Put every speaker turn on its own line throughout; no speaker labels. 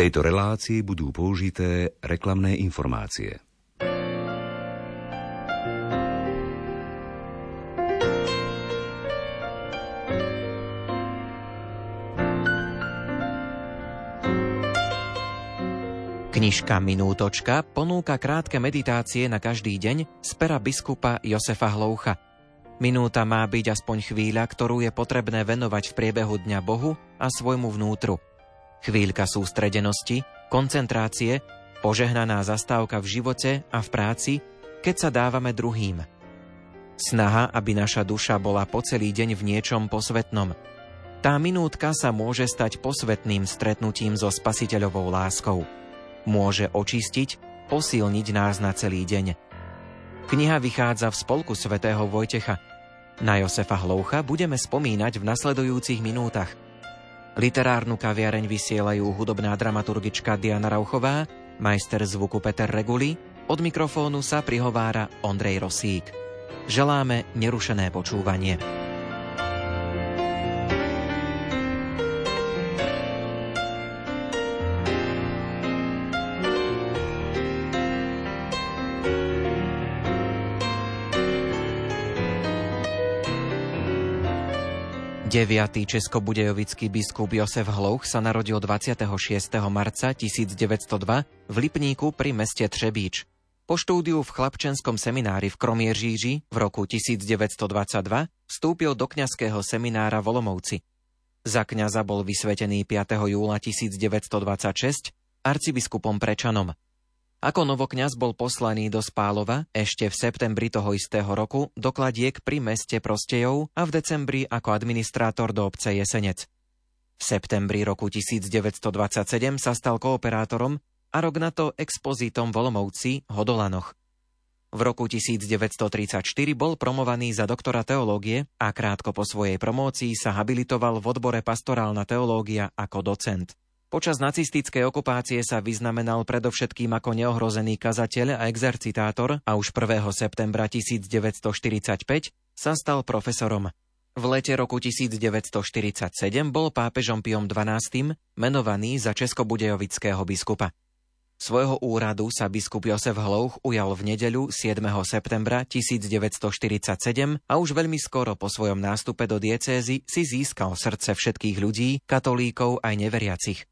tejto relácii budú použité reklamné informácie.
Knižka Minútočka ponúka krátke meditácie na každý deň z pera biskupa Josefa Hloucha. Minúta má byť aspoň chvíľa, ktorú je potrebné venovať v priebehu dňa Bohu a svojmu vnútru. Chvíľka sústredenosti, koncentrácie, požehnaná zastávka v živote a v práci, keď sa dávame druhým. Snaha, aby naša duša bola po celý deň v niečom posvetnom. Tá minútka sa môže stať posvetným stretnutím so spasiteľovou láskou môže očistiť, posilniť nás na celý deň. Kniha vychádza v spolku svätého Vojtecha. Na Josefa Hloucha budeme spomínať v nasledujúcich minútach. Literárnu kaviareň vysielajú hudobná dramaturgička Diana Rauchová, majster zvuku Peter Reguli, od mikrofónu sa prihovára Ondrej Rosík. Želáme nerušené počúvanie. 9. českobudejovický biskup Josef Hlouch sa narodil 26. marca 1902 v Lipníku pri meste Třebíč. Po štúdiu v chlapčenskom seminári v Kromieržíži v roku 1922 vstúpil do kňazského seminára Volomovci. Za kňaza bol vysvetený 5. júla 1926 arcibiskupom Prečanom. Ako novokňaz bol poslaný do Spálova ešte v septembri toho istého roku do kladiek pri meste Prostejov a v decembri ako administrátor do obce Jesenec. V septembri roku 1927 sa stal kooperátorom a rok na to expozitom Volomovci Hodolanoch. V roku 1934 bol promovaný za doktora teológie a krátko po svojej promócii sa habilitoval v odbore pastorálna teológia ako docent. Počas nacistickej okupácie sa vyznamenal predovšetkým ako neohrozený kazateľ a exercitátor a už 1. septembra 1945 sa stal profesorom. V lete roku 1947 bol pápežom Piom XII menovaný za českobudejovického biskupa. Svojho úradu sa biskup Josef Hlouch ujal v nedeľu 7. septembra 1947 a už veľmi skoro po svojom nástupe do diecézy si získal srdce všetkých ľudí, katolíkov aj neveriacich.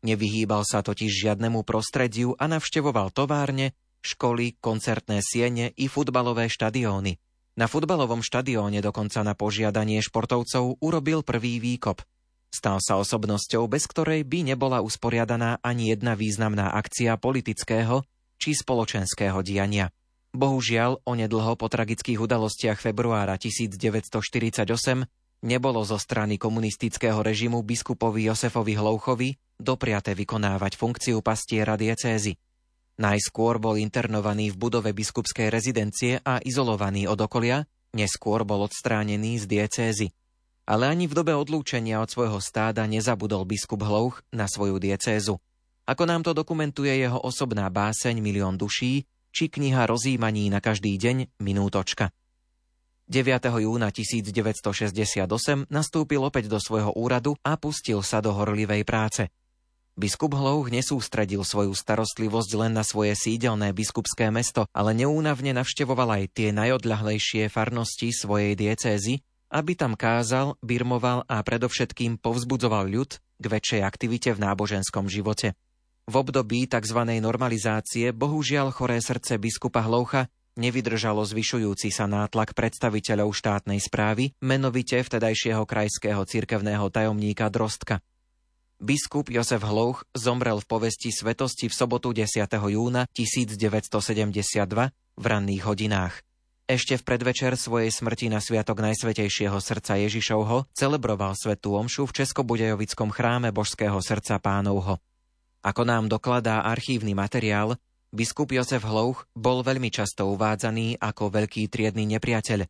Nevyhýbal sa totiž žiadnemu prostrediu a navštevoval továrne, školy, koncertné siene i futbalové štadióny. Na futbalovom štadióne dokonca na požiadanie športovcov urobil prvý výkop. Stal sa osobnosťou, bez ktorej by nebola usporiadaná ani jedna významná akcia politického či spoločenského diania. Bohužiaľ, onedlho po tragických udalostiach februára 1948 nebolo zo strany komunistického režimu biskupovi Josefovi Hlouchovi dopriate vykonávať funkciu pastiera diecézy. Najskôr bol internovaný v budove biskupskej rezidencie a izolovaný od okolia, neskôr bol odstránený z diecézy. Ale ani v dobe odlúčenia od svojho stáda nezabudol biskup Hlouch na svoju diecézu. Ako nám to dokumentuje jeho osobná báseň Milión duší, či kniha rozímaní na každý deň Minútočka. 9. júna 1968 nastúpil opäť do svojho úradu a pustil sa do horlivej práce – Biskup Hlouch nesústredil svoju starostlivosť len na svoje sídelné biskupské mesto, ale neúnavne navštevoval aj tie najodľahlejšie farnosti svojej diecézy, aby tam kázal, birmoval a predovšetkým povzbudzoval ľud k väčšej aktivite v náboženskom živote. V období tzv. normalizácie bohužiaľ choré srdce biskupa Hloucha nevydržalo zvyšujúci sa nátlak predstaviteľov štátnej správy, menovite vtedajšieho krajského cirkevného tajomníka Drostka. Biskup Josef Hlouch zomrel v povesti svetosti v sobotu 10. júna 1972 v ranných hodinách. Ešte v predvečer svojej smrti na Sviatok Najsvetejšieho srdca Ježišovho celebroval svetú omšu v Českobudejovickom chráme Božského srdca pánovho. Ako nám dokladá archívny materiál, biskup Josef Hlouch bol veľmi často uvádzaný ako veľký triedny nepriateľ.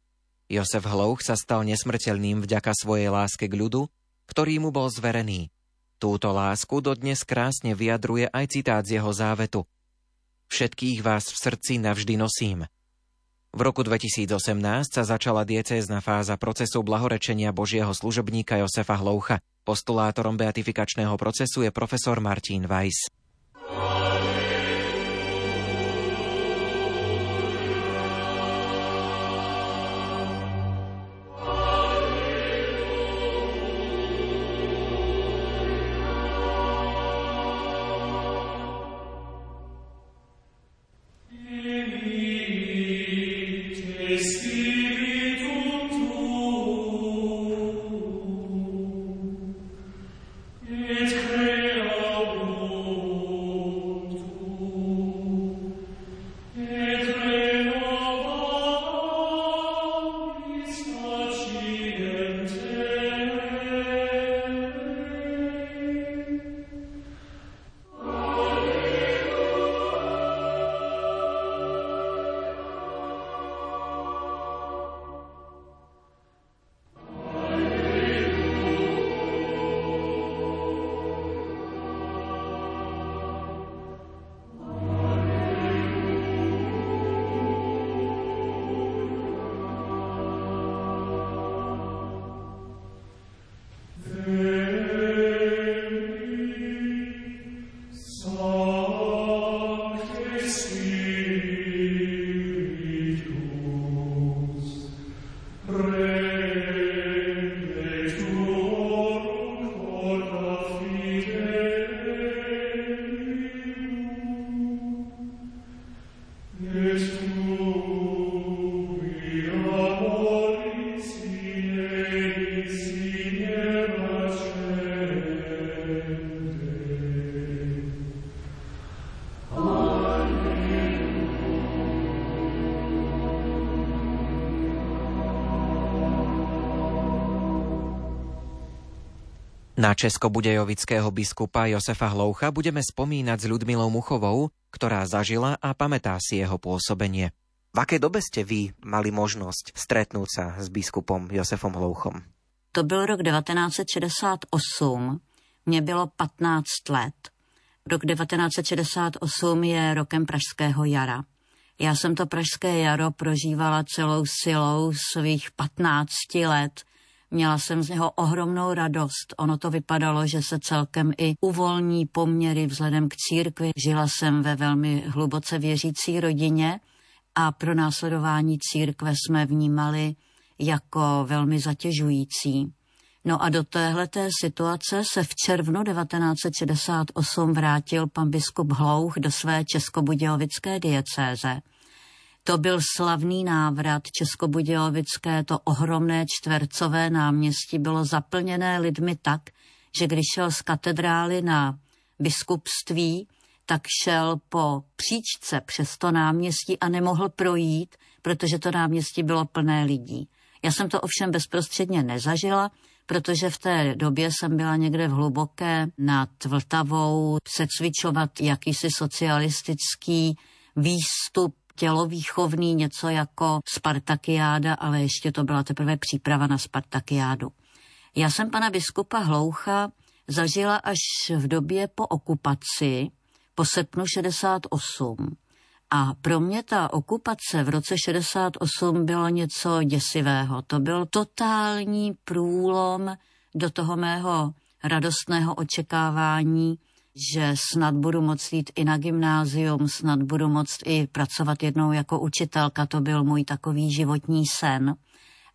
Josef Hlouch sa stal nesmrteľným vďaka svojej láske k ľudu, ktorý mu bol zverený – Túto lásku dodnes krásne vyjadruje aj citát z jeho závetu. Všetkých vás v srdci navždy nosím. V roku 2018 sa začala diecézna fáza procesu blahorečenia Božieho služobníka Josefa Hloucha. Postulátorom beatifikačného procesu je profesor Martin Weiss. Na českobudejovického biskupa Josefa Hloucha budeme spomínať s Ľudmilou Muchovou, ktorá zažila a pamätá si jeho pôsobenie. V aké dobe ste vy mali možnosť stretnúť sa s biskupom Josefom Hlouchom?
To byl rok 1968, mě bylo 15 let. Rok 1968 je rokem Pražského jara. Já jsem to Pražské jaro prožívala celou silou svých 15 let Měla jsem z něho ohromnou radost. Ono to vypadalo, že se celkem i uvolní poměry vzhledem k církvi. Žila jsem ve velmi hluboce věřící rodině a pro následování církve jsme vnímali jako velmi zatěžující. No a do téhleté situace se v červnu 1968 vrátil pan biskup Hlouch do své českobudějovické diecéze. To byl slavný návrat Českobudějovické, to ohromné čtvercové náměstí bylo zaplněné lidmi tak, že když šel z katedrály na biskupství, tak šel po příčce přes to náměstí a nemohl projít, protože to náměstí bylo plné lidí. Já jsem to ovšem bezprostředně nezažila, protože v té době jsem byla někde v hluboké nad Vltavou se cvičovat jakýsi socialistický výstup tělovýchovný, něco jako Spartakiáda, ale ještě to byla teprve příprava na Spartakiádu. Já jsem pana biskupa Hloucha zažila až v době po okupaci, po srpnu 68. A pro mě ta okupace v roce 68 bylo něco děsivého. To byl totální průlom do toho mého radostného očekávání, že snad budu moct jít i na gymnázium, snad budu moct i pracovat jednou jako učitelka, to byl můj takový životní sen.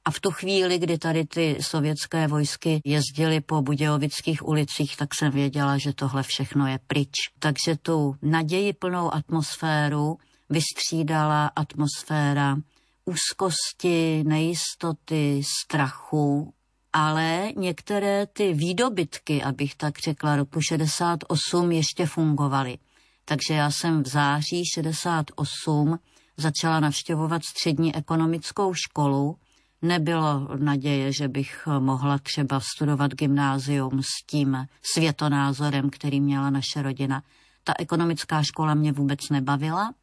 A v tu chvíli, kdy tady ty sovětské vojsky jezdily po Budějovických ulicích, tak jsem věděla, že tohle všechno je pryč. Takže tu naději plnou atmosféru vystřídala atmosféra úzkosti, nejistoty, strachu, ale některé ty výdobytky, abych tak řekla, roku 68 ještě fungovaly. Takže já jsem v září 68 začala navštěvovat střední ekonomickou školu. Nebylo naděje, že bych mohla třeba studovat gymnázium s tím světonázorem, který měla naše rodina. Ta ekonomická škola mě vůbec nebavila.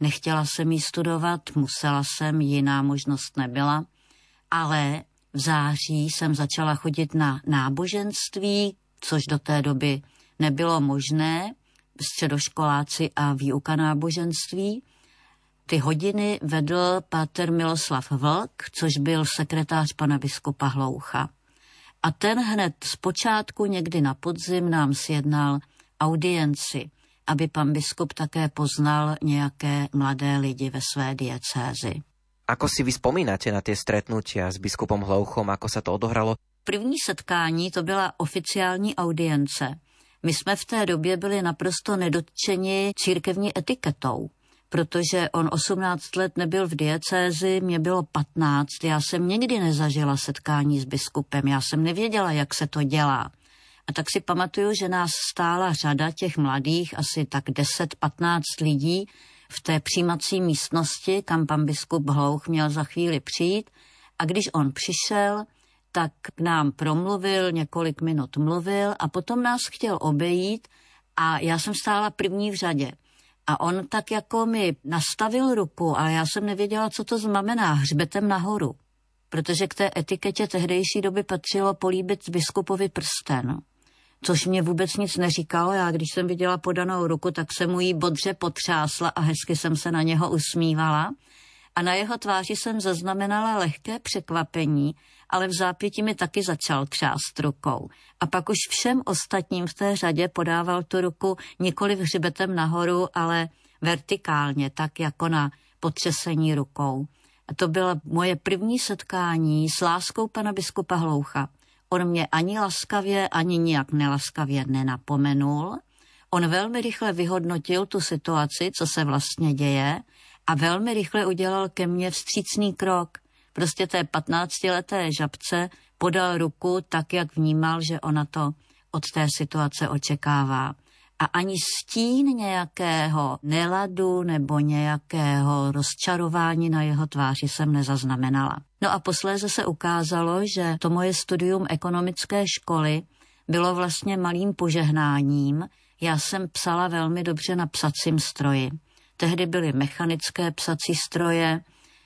Nechtěla jsem ji studovat, musela jsem, jiná možnost nebyla. Ale v září jsem začala chodit na náboženství, což do té doby nebylo možné, středoškoláci a výuka náboženství. Ty hodiny vedl páter Miloslav Vlk, což byl sekretář pana biskupa Hloucha. A ten hned zpočátku někdy na podzim nám sjednal audienci, aby pan biskup také poznal nějaké mladé lidi ve své diecézi.
Ako si vy spomínate na tie stretnutia s biskupom Hlouchom, ako sa to odohralo?
První setkání to byla oficiální audience. My jsme v té době byli naprosto nedotčeni církevní etiketou protože on 18 let nebyl v diecézi, mě bylo 15. Já jsem nikdy nezažila setkání s biskupem, já jsem nevěděla, jak se to dělá. A tak si pamatuju, že nás stála řada těch mladých, asi tak 10-15 lidí v té přijímací místnosti, kam pan biskup Hlouch měl za chvíli přijít. A když on přišel, tak k nám promluvil, několik minut mluvil a potom nás chtěl obejít a já jsem stála první v řadě. A on tak jako mi nastavil ruku, ale já jsem nevěděla, co to znamená, hřbetem nahoru. Protože k té etiketě tehdejší doby patřilo políbit biskupovi prsten. Což mě vůbec nic neříkalo. Já, když jsem viděla podanou ruku, tak jsem mu ji bodře potřásla a hezky jsem se na něho usmívala. A na jeho tváři jsem zaznamenala lehké překvapení, ale v zápěti mi taky začal křást rukou. A pak už všem ostatním v té řadě podával tu ruku nikoli hřbetem nahoru, ale vertikálně, tak jako na potřesení rukou. A to bylo moje první setkání s láskou pana biskupa Hloucha. On mě ani laskavě, ani nijak nelaskavě nenapomenul. On velmi rychle vyhodnotil tu situaci, co se vlastně děje a velmi rychle udělal ke mně vstřícný krok prostě té 15-leté žabce podal ruku tak, jak vnímal, že ona to od té situace očekává. A ani stín nějakého neladu nebo nějakého rozčarování na jeho tváři jsem nezaznamenala. No a posléze se ukázalo, že to moje studium ekonomické školy bylo vlastně malým požehnáním. Já jsem psala velmi dobře na psacím stroji. Tehdy byly mechanické psací stroje,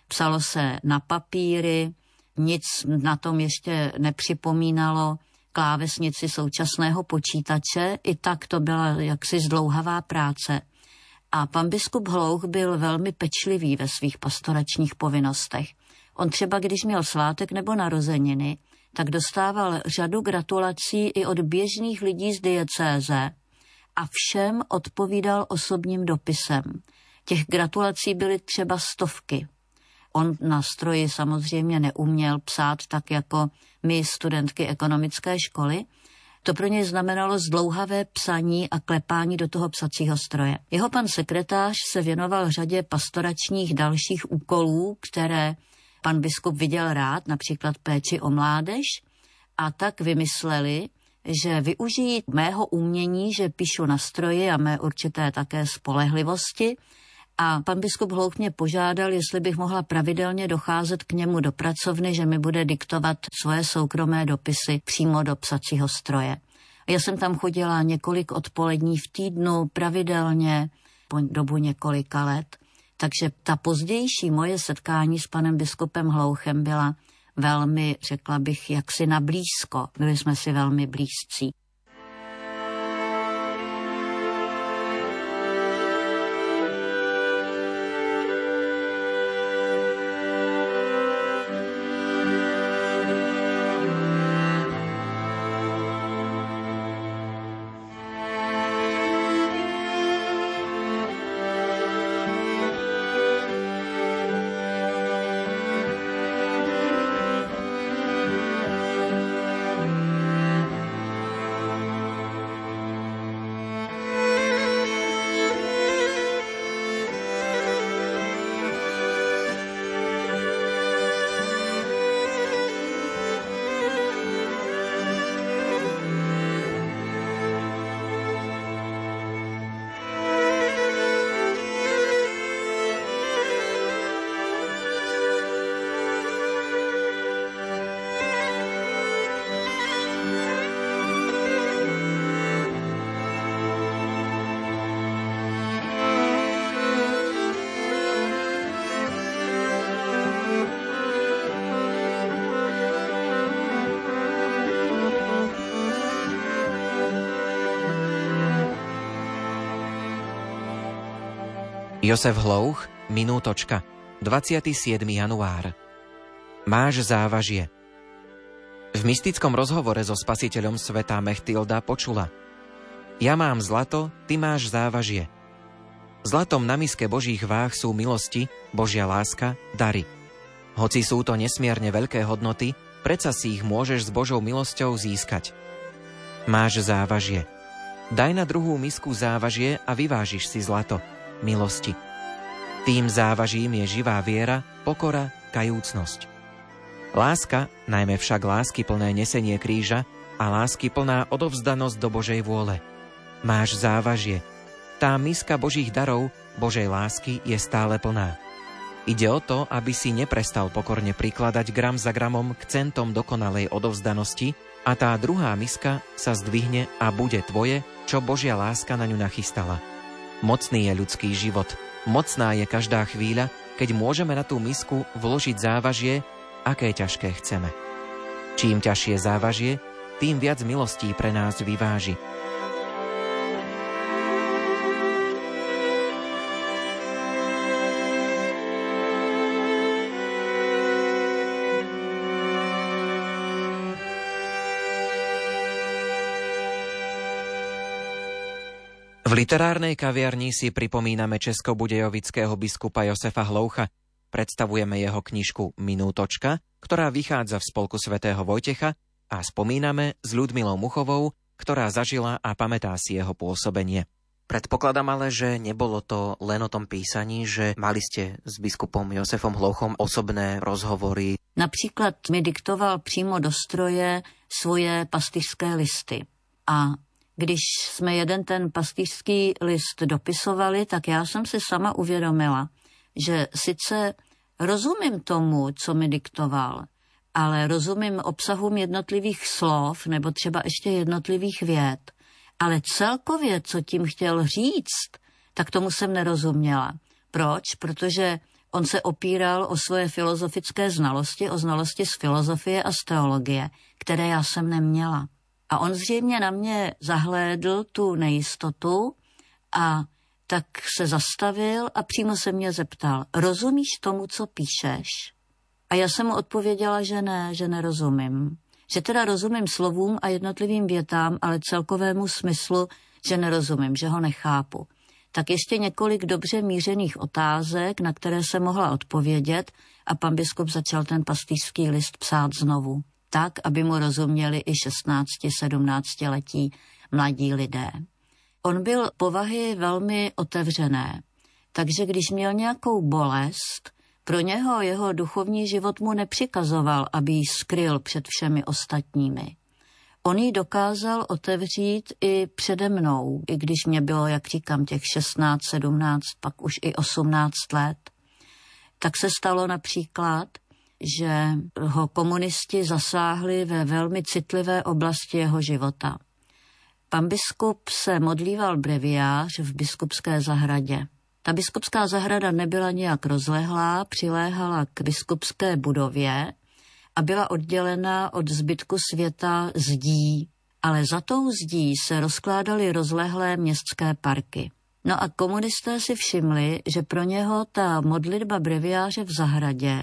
psalo se na papíry, nic na tom ještě nepřipomínalo klávesnici současného počítače, i tak to byla jaksi zdlouhavá práce. A pan biskup Hlouch byl velmi pečlivý ve svých pastoračních povinnostech. On třeba, když měl svátek nebo narozeniny, tak dostával řadu gratulací i od běžných lidí z diecéze a všem odpovídal osobním dopisem. Těch gratulací byly třeba stovky. On na stroji samozřejmě neuměl psát tak jako my studentky ekonomické školy. To pro něj znamenalo zdlouhavé psaní a klepání do toho psacího stroje. Jeho pan sekretář se věnoval řadě pastoračních dalších úkolů, které pan biskup viděl rád, například péči o mládež, a tak vymysleli, že využijí mého umění, že píšu na stroji a mé určité také spolehlivosti, a pan biskup Hlouch mě požádal, jestli bych mohla pravidelně docházet k němu do pracovny, že mi bude diktovat svoje soukromé dopisy přímo do psacího stroje. Já jsem tam chodila několik odpolední v týdnu pravidelně po dobu několika let. Takže ta pozdější moje setkání s panem biskupem Hlouchem byla velmi, řekla bych, jaksi na blízko. Byli jsme si velmi blízcí.
Josef Hlouch Minútočka, 27. január. Máš závažie. V mystickom rozhovore so spasiteľom sveta Mechtilda počula Ja mám zlato, ty máš závažie. Zlatom na miske Božích váh sú milosti, Božia láska, dary. Hoci sú to nesmierne veľké hodnoty, predsa si ich môžeš s Božou milosťou získať. Máš závažie. Daj na druhú misku závažie a vyvážiš si zlato, milosti. Tým závažím je živá viera, pokora, kajúcnosť. Láska, najmä však lásky plné nesenie kríža a lásky plná odovzdanosť do Božej vôle. Máš závažie. Tá miska Božích darov, Božej lásky je stále plná. Ide o to, aby si neprestal pokorne prikladať gram za gramom k centom dokonalej odovzdanosti a tá druhá miska sa zdvihne a bude tvoje, čo Božia láska na ňu nachystala. Mocný je ľudský život. Mocná je každá chvíľa, keď môžeme na tú misku vložiť závažie, aké ťažké chceme. Čím ťažšie závažie, tým viac milostí pre nás vyváži. Literárnej kaviarni si pripomíname českobudejovického biskupa Josefa Hloucha, Predstavujeme jeho knižku Minútočka, ktorá vychádza v spolku svätého Vojtecha a spomíname s Ľudmilou Muchovou, ktorá zažila a pamätá si jeho pôsobenie. Predpokladám ale, že nebolo to len o tom písaní, že mali ste s biskupom Josefom Hlouchom osobné rozhovory.
Například mi diktoval přímo do stroje svoje pastižské listy. A když jsme jeden ten pastižský list dopisovali, tak já jsem si sama uvědomila, že sice Rozumím tomu, co mi diktoval, ale rozumím obsahům jednotlivých slov nebo třeba ještě jednotlivých věd. Ale celkově, co tím chtěl říct, tak tomu jsem nerozuměla. Proč? Protože on se opíral o svoje filozofické znalosti, o znalosti z filozofie a z teologie, které já jsem neměla. A on zřejmě na mě zahlédl tu nejistotu a tak se zastavil a přímo se mě zeptal, rozumíš tomu, co píšeš? A já jsem mu odpověděla, že ne, že nerozumím. Že teda rozumím slovům a jednotlivým větám, ale celkovému smyslu, že nerozumím, že ho nechápu. Tak ještě několik dobře mířených otázek, na které se mohla odpovědět a pan biskup začal ten pastýřský list psát znovu. Tak, aby mu rozuměli i 16-17 letí mladí lidé. On byl povahy velmi otevřené, takže když měl nějakou bolest, pro něho jeho duchovní život mu nepřikazoval, aby ji skryl před všemi ostatními. On ji dokázal otevřít i přede mnou, i když mě bylo, jak říkám, těch 16, 17, pak už i 18 let. Tak se stalo například, že ho komunisti zasáhli ve velmi citlivé oblasti jeho života. Pan biskup se modlíval breviář v biskupské zahradě. Ta biskupská zahrada nebyla nějak rozlehlá, přiléhala k biskupské budově a byla oddělena od zbytku světa zdí, ale za tou zdí se rozkládaly rozlehlé městské parky. No a komunisté si všimli, že pro něho ta modlitba breviáře v zahradě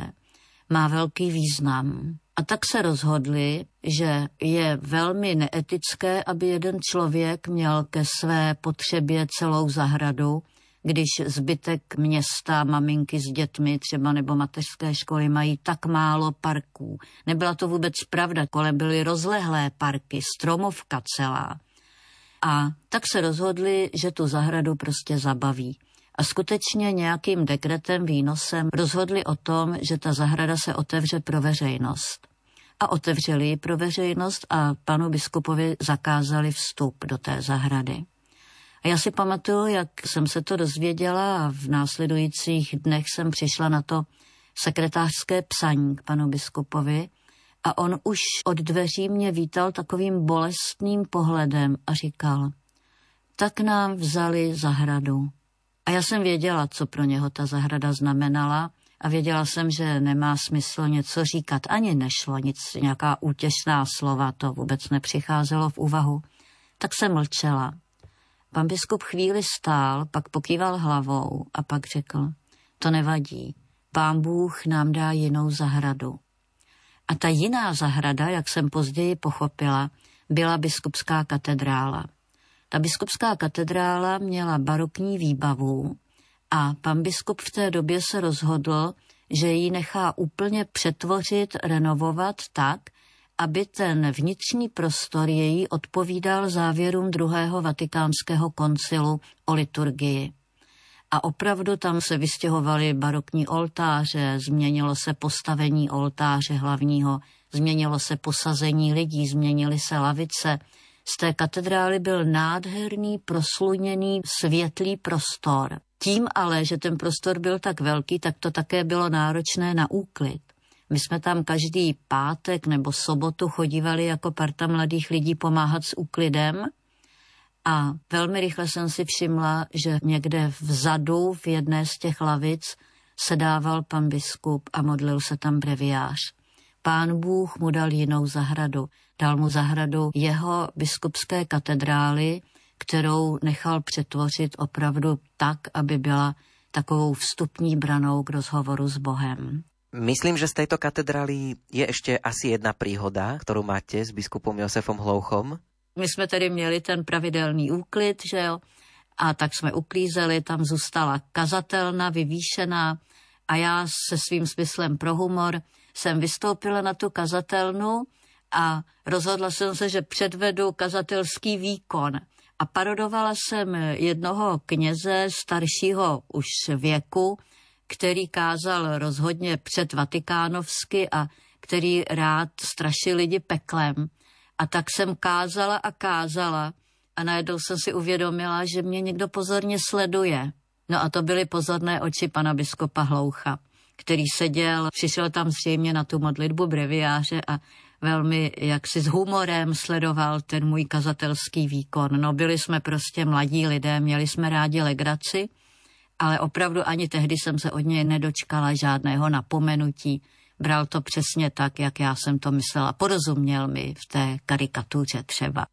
má velký význam. A tak se rozhodli, že je velmi neetické, aby jeden člověk měl ke své potřebě celou zahradu, když zbytek města, maminky s dětmi třeba nebo mateřské školy mají tak málo parků. Nebyla to vůbec pravda, kolem byly rozlehlé parky, stromovka celá. A tak se rozhodli, že tu zahradu prostě zabaví a skutečně nějakým dekretem, výnosem rozhodli o tom, že ta zahrada se otevře pro veřejnost. A otevřeli ji pro veřejnost a panu biskupovi zakázali vstup do té zahrady. A já si pamatuju, jak jsem se to dozvěděla a v následujících dnech jsem přišla na to sekretářské psaní k panu biskupovi a on už od dveří mě vítal takovým bolestným pohledem a říkal, tak nám vzali zahradu. A já jsem věděla, co pro něho ta zahrada znamenala a věděla jsem, že nemá smysl něco říkat. Ani nešlo nic, nějaká útěšná slova, to vůbec nepřicházelo v úvahu. Tak jsem mlčela. Pan biskup chvíli stál, pak pokýval hlavou a pak řekl, To nevadí. Pán Bůh nám dá jinou zahradu. A ta jiná zahrada, jak jsem později pochopila, byla biskupská katedrála. Ta biskupská katedrála měla barokní výbavu a pan biskup v té době se rozhodl, že ji nechá úplně přetvořit, renovovat tak, aby ten vnitřní prostor její odpovídal závěrům druhého vatikánského koncilu o liturgii. A opravdu tam se vystěhovaly barokní oltáře, změnilo se postavení oltáře hlavního, změnilo se posazení lidí, změnily se lavice. Z té katedrály byl nádherný, prosluněný, světlý prostor. Tím ale, že ten prostor byl tak velký, tak to také bylo náročné na úklid. My jsme tam každý pátek nebo sobotu chodívali jako parta mladých lidí pomáhat s úklidem a velmi rychle jsem si všimla, že někde vzadu v jedné z těch lavic sedával pan biskup a modlil se tam breviář. Pán Bůh mu dal jinou zahradu. Dal mu zahradu jeho biskupské katedrály, kterou nechal přetvořit opravdu tak, aby byla takovou vstupní branou k rozhovoru s Bohem.
Myslím, že z tejto katedrály je ještě asi jedna príhoda, kterou máte s biskupom Josefom Hlouchom.
My jsme tedy měli ten pravidelný úklid, že jo, a tak jsme uklízeli, tam zůstala kazatelna vyvýšená a já se svým smyslem pro humor jsem vystoupila na tu kazatelnu a rozhodla jsem se, že předvedu kazatelský výkon. A parodovala jsem jednoho kněze staršího už věku, který kázal rozhodně před Vatikánovsky a který rád strašil lidi peklem. A tak jsem kázala a kázala a najednou jsem si uvědomila, že mě někdo pozorně sleduje. No a to byly pozorné oči pana biskupa Hloucha, který seděl, přišel tam zřejmě na tu modlitbu breviáře a velmi jaksi s humorem sledoval ten můj kazatelský výkon. No byli jsme prostě mladí lidé, měli jsme rádi legraci, ale opravdu ani tehdy jsem se od něj nedočkala žádného napomenutí. Bral to přesně tak, jak já jsem to myslela. Porozuměl mi v té karikatuře třeba.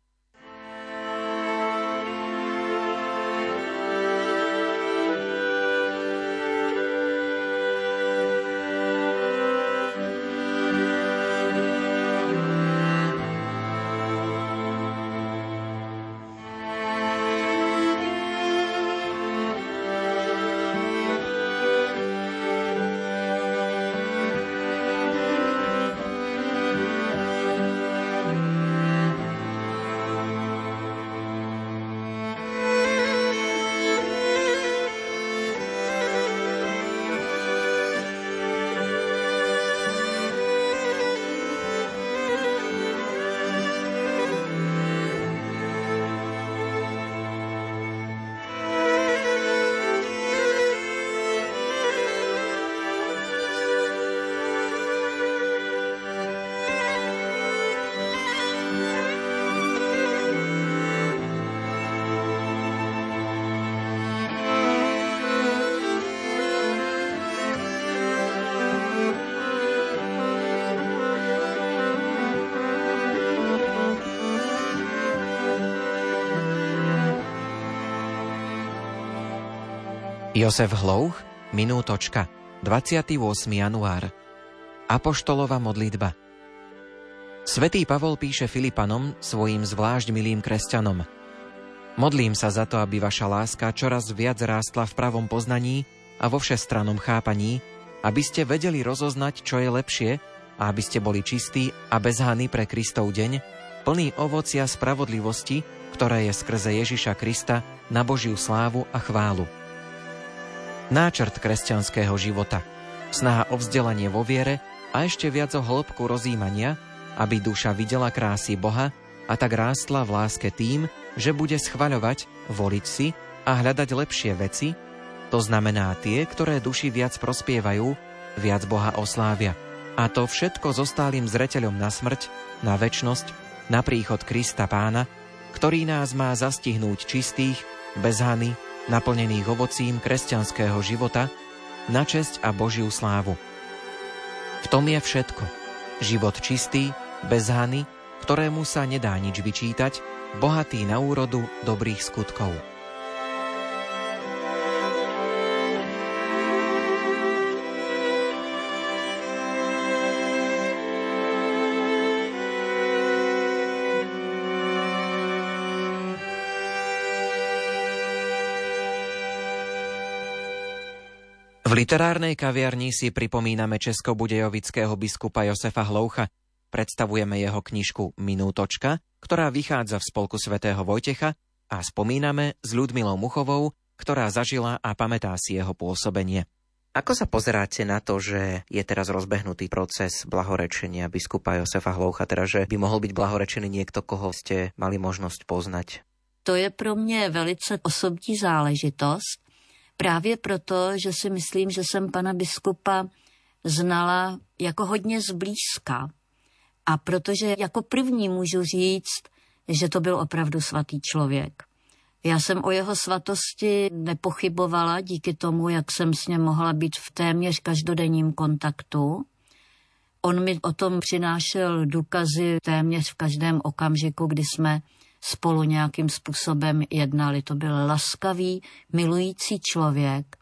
Josef Hlouch, minútočka, 28. január. Apoštolova modlitba. Svetý Pavol píše Filipanom, svojim zvlášť milým kresťanom. Modlím sa za to, aby vaša láska čoraz viac rástla v pravom poznaní a vo všestranom chápaní, aby ste vedeli rozoznať, čo je lepšie a aby ste boli čistí a bezhaní pre Kristov deň, plný ovocia spravodlivosti, ktoré je skrze Ježiša Krista na Božiu slávu a chválu náčrt kresťanského života, snaha o vzdelanie vo viere a ešte viac o hĺbku rozímania, aby duša videla krásy Boha a tak rástla v láske tým, že bude schvaľovať, voliť si a hľadať lepšie veci, to znamená tie, ktoré duši viac prospievajú, viac Boha oslávia. A to všetko so stálym zreteľom na smrť, na väčnosť, na príchod Krista Pána, ktorý nás má zastihnúť čistých, bez hany, naplnených ovocím kresťanského života, na česť a Božiu slávu. V tom je všetko. Život čistý, bez hany, ktorému sa nedá nič vyčítať, bohatý na úrodu dobrých skutkov. Literárnej kaviarni si pripomíname českobudejovického biskupa Josefa Hloucha. Predstavujeme jeho knižku Minútočka, ktorá vychádza v spolku svätého Vojtecha a spomíname s Ľudmilou Muchovou, ktorá zažila a pamätá si jeho pôsobenie. Ako sa pozeráte na to, že je teraz rozbehnutý proces blahorečenia biskupa Josefa Hloucha, teda že by mohol byť blahorečený niekto, koho ste mali možnosť poznať?
To je pro mě velice osobní záležitost. Právě proto, že si myslím, že jsem pana biskupa znala jako hodně zblízka. A protože jako první můžu říct, že to byl opravdu svatý člověk. Já jsem o jeho svatosti nepochybovala díky tomu, jak jsem s ním mohla být v téměř každodenním kontaktu. On mi o tom přinášel důkazy téměř v každém okamžiku, kdy jsme spolu nějakým způsobem jednali. To byl laskavý, milující člověk,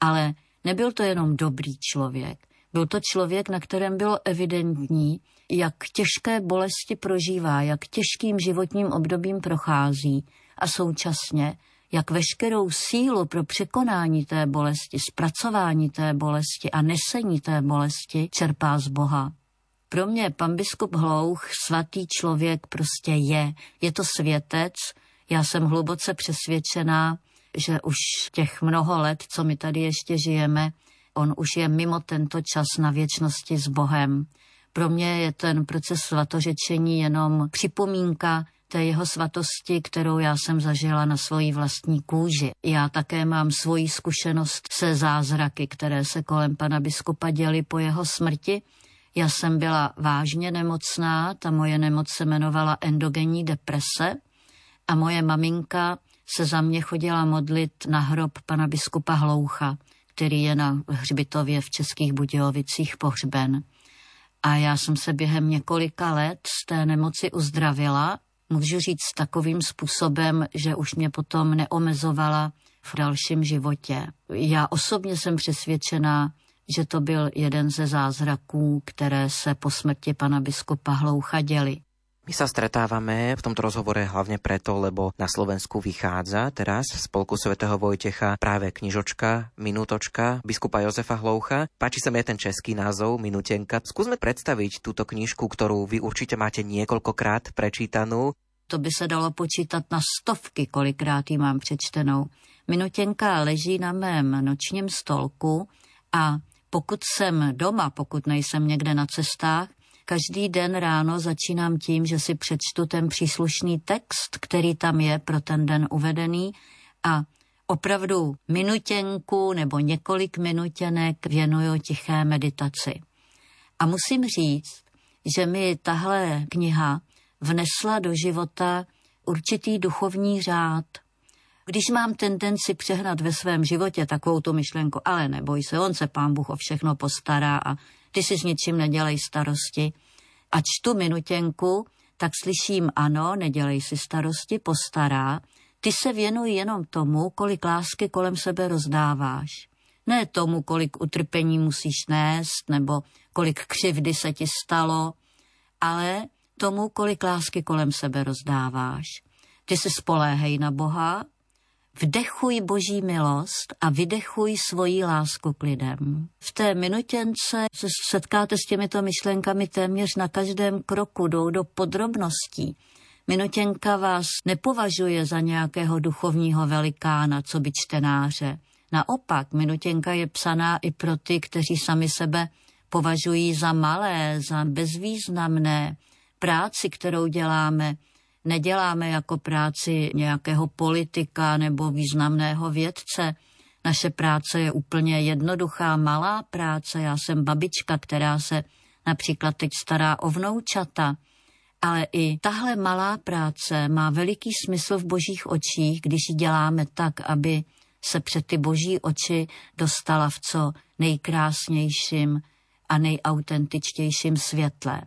ale nebyl to jenom dobrý člověk. Byl to člověk, na kterém bylo evidentní, jak těžké bolesti prožívá, jak těžkým životním obdobím prochází a současně, jak veškerou sílu pro překonání té bolesti, zpracování té bolesti a nesení té bolesti čerpá z Boha. Pro mě pan biskup Hlouch svatý člověk prostě je. Je to světec. Já jsem hluboce přesvědčená, že už těch mnoho let, co my tady ještě žijeme, on už je mimo tento čas na věčnosti s Bohem. Pro mě je ten proces svatořečení jenom připomínka té jeho svatosti, kterou já jsem zažila na svoji vlastní kůži. Já také mám svoji zkušenost se zázraky, které se kolem pana biskupa děly po jeho smrti. Já jsem byla vážně nemocná, ta moje nemoc se jmenovala endogenní deprese a moje maminka se za mě chodila modlit na hrob pana biskupa Hloucha, který je na hřbitově v Českých Budějovicích pohřben. A já jsem se během několika let z té nemoci uzdravila můžu říct takovým způsobem, že už mě potom neomezovala v dalším životě. Já osobně jsem přesvědčená, že to byl jeden ze zázraků, které se po smrti pana biskupa Hloucha děli.
My sa stretávame v tomto rozhovore hlavne preto, lebo na Slovensku vychádza teraz v spolku svätého Vojtecha práve knižočka, minútočka biskupa Jozefa Hloucha. Páči sa mi ten český názov, Minutenka. Skúsme predstaviť túto knižku, ktorú vy určite máte niekoľkokrát prečítanú.
To by se dalo počítat na stovky, kolikrát ji mám přečtenou. Minutěnka leží na mém nočním stolku a pokud jsem doma, pokud nejsem někde na cestách, Každý den ráno začínám tím, že si přečtu ten příslušný text, který tam je pro ten den uvedený a opravdu minutěnku nebo několik minutěnek věnuju tiché meditaci. A musím říct, že mi tahle kniha vnesla do života určitý duchovní řád. Když mám tendenci přehnat ve svém životě takovou tu myšlenku, ale neboj se, on se pán Bůh o všechno postará a ty si s ničím nedělej starosti. A čtu minutěnku, tak slyším ano, nedělej si starosti, postará. Ty se věnuj jenom tomu, kolik lásky kolem sebe rozdáváš. Ne tomu, kolik utrpení musíš nést, nebo kolik křivdy se ti stalo, ale tomu, kolik lásky kolem sebe rozdáváš. Ty se spoléhej na Boha Vdechuj boží milost a vydechuj svoji lásku k lidem. V té minutěnce se setkáte s těmito myšlenkami téměř na každém kroku, jdou do podrobností. Minutěnka vás nepovažuje za nějakého duchovního velikána, co by čtenáře. Naopak, minutěnka je psaná i pro ty, kteří sami sebe považují za malé, za bezvýznamné. Práci, kterou děláme, neděláme jako práci nějakého politika nebo významného vědce. Naše práce je úplně jednoduchá, malá práce. Já jsem babička, která se například teď stará o vnoučata. Ale i tahle malá práce má veliký smysl v božích očích, když ji děláme tak, aby se před ty boží oči dostala v co nejkrásnějším a nejautentičtějším světle.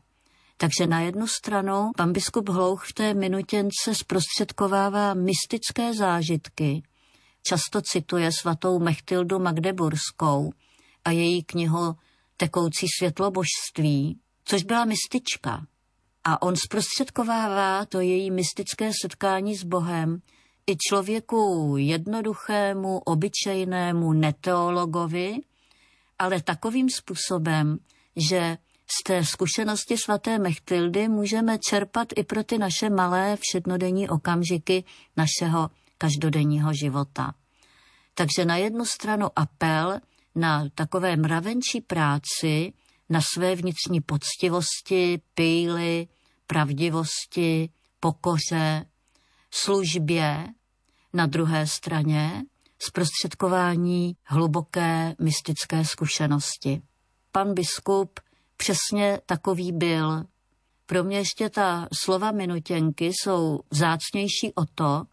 Takže na jednu stranu pan biskup Hlouch v té minutěnce zprostředkovává mystické zážitky. Často cituje svatou Mechtildu Magdeburskou a její knihu Tekoucí světlo božství, což byla mystička. A on zprostředkovává to její mystické setkání s Bohem i člověku jednoduchému, obyčejnému neteologovi, ale takovým způsobem, že z té zkušenosti svaté Mechtildy můžeme čerpat i pro ty naše malé všednodenní okamžiky našeho každodenního života. Takže na jednu stranu apel na takové mravenčí práci, na své vnitřní poctivosti, píly, pravdivosti, pokoře, službě, na druhé straně zprostředkování hluboké mystické zkušenosti. Pan biskup přesně takový byl. Pro mě ještě ta slova minutěnky jsou vzácnější o to,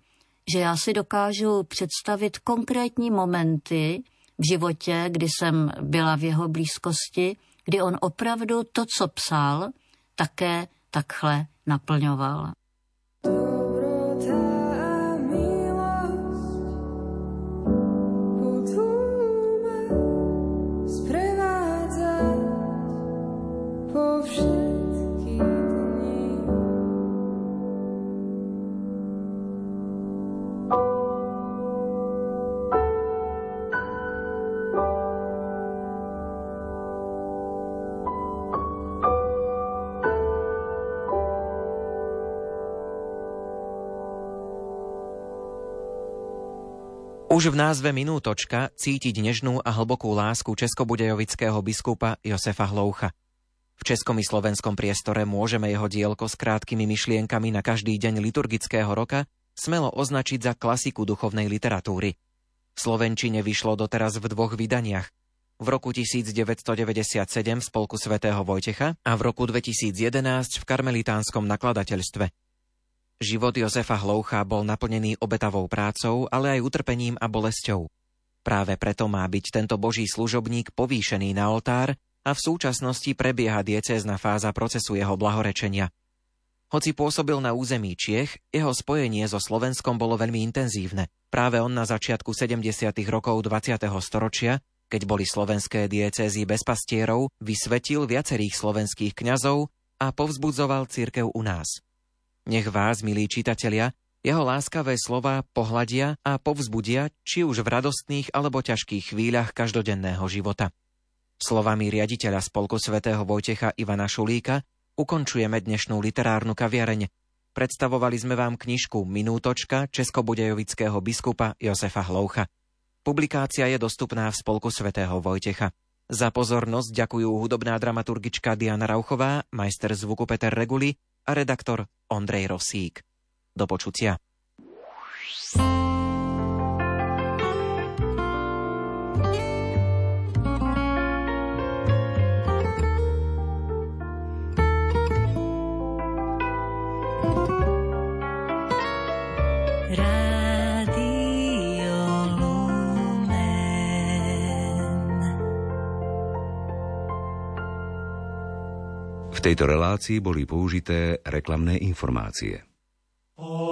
že já si dokážu představit konkrétní momenty v životě, kdy jsem byla v jeho blízkosti, kdy on opravdu to, co psal, také takhle naplňoval.
Už v názve Minútočka cítiť nežnú a hlbokú lásku českobudejovického biskupa Josefa Hloucha. V českom i slovenskom priestore môžeme jeho dielko s krátkými myšlienkami na každý deň liturgického roka smelo označiť za klasiku duchovnej literatúry. V Slovenčine vyšlo doteraz v dvoch vydaniach. V roku 1997 v spolku svätého Vojtecha a v roku 2011 v karmelitánskom nakladateľstve. Život Jozefa Hloucha bol naplnený obetavou prácou, ale aj utrpením a bolesťou. Práve preto má byť tento boží služobník povýšený na oltár a v súčasnosti prebieha diecézna fáza procesu jeho blahorečenia. Hoci pôsobil na území Čiech, jeho spojenie so Slovenskom bolo veľmi intenzívne. Práve on na začiatku 70. rokov 20. storočia, keď boli slovenské diecézy bez pastierov, vysvetil viacerých slovenských kňazov a povzbudzoval církev u nás. Nech vás, milí čitatelia, jeho láskavé slova pohľadia a povzbudia, či už v radostných alebo ťažkých chvíľach každodenného života. Slovami riaditeľa Spolku svätého Vojtecha Ivana Šulíka ukončujeme dnešnú literárnu kaviareň. Predstavovali sme vám knižku Minútočka českobudejovického biskupa Josefa Hloucha. Publikácia je dostupná v Spolku svätého Vojtecha. Za pozornosť ďakujú hudobná dramaturgička Diana Rauchová, majster zvuku Peter Reguli a redaktor Ondrej Rosík. Do počutia.
Tejto relácii boli použité reklamné informácie. Oh.